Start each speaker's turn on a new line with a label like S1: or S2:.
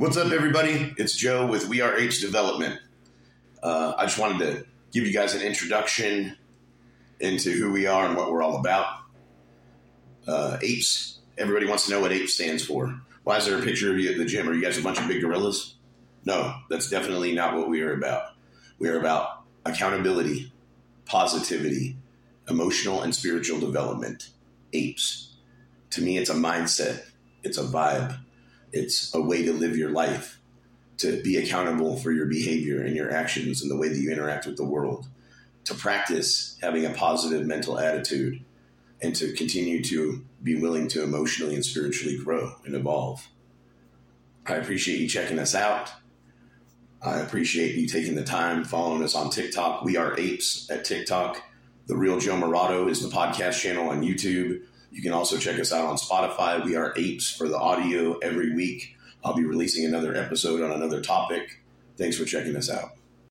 S1: What's up, everybody? It's Joe with We Are Development. Uh, I just wanted to give you guys an introduction into who we are and what we're all about. Uh, apes. Everybody wants to know what APE stands for. Why is there a picture of you at the gym? Are you guys a bunch of big gorillas? No, that's definitely not what we are about. We are about accountability, positivity, emotional and spiritual development. Apes. To me, it's a mindset, it's a vibe it's a way to live your life, to be accountable for your behavior and your actions and the way that you interact with the world, to practice having a positive mental attitude, and to continue to be willing to emotionally and spiritually grow and evolve. I appreciate you checking us out. I appreciate you taking the time following us on TikTok. We are apes at TikTok. The Real Joe Murato is the podcast channel on YouTube. You can also check us out on Spotify. We are apes for the audio every week. I'll be releasing another episode on another topic. Thanks for checking us out.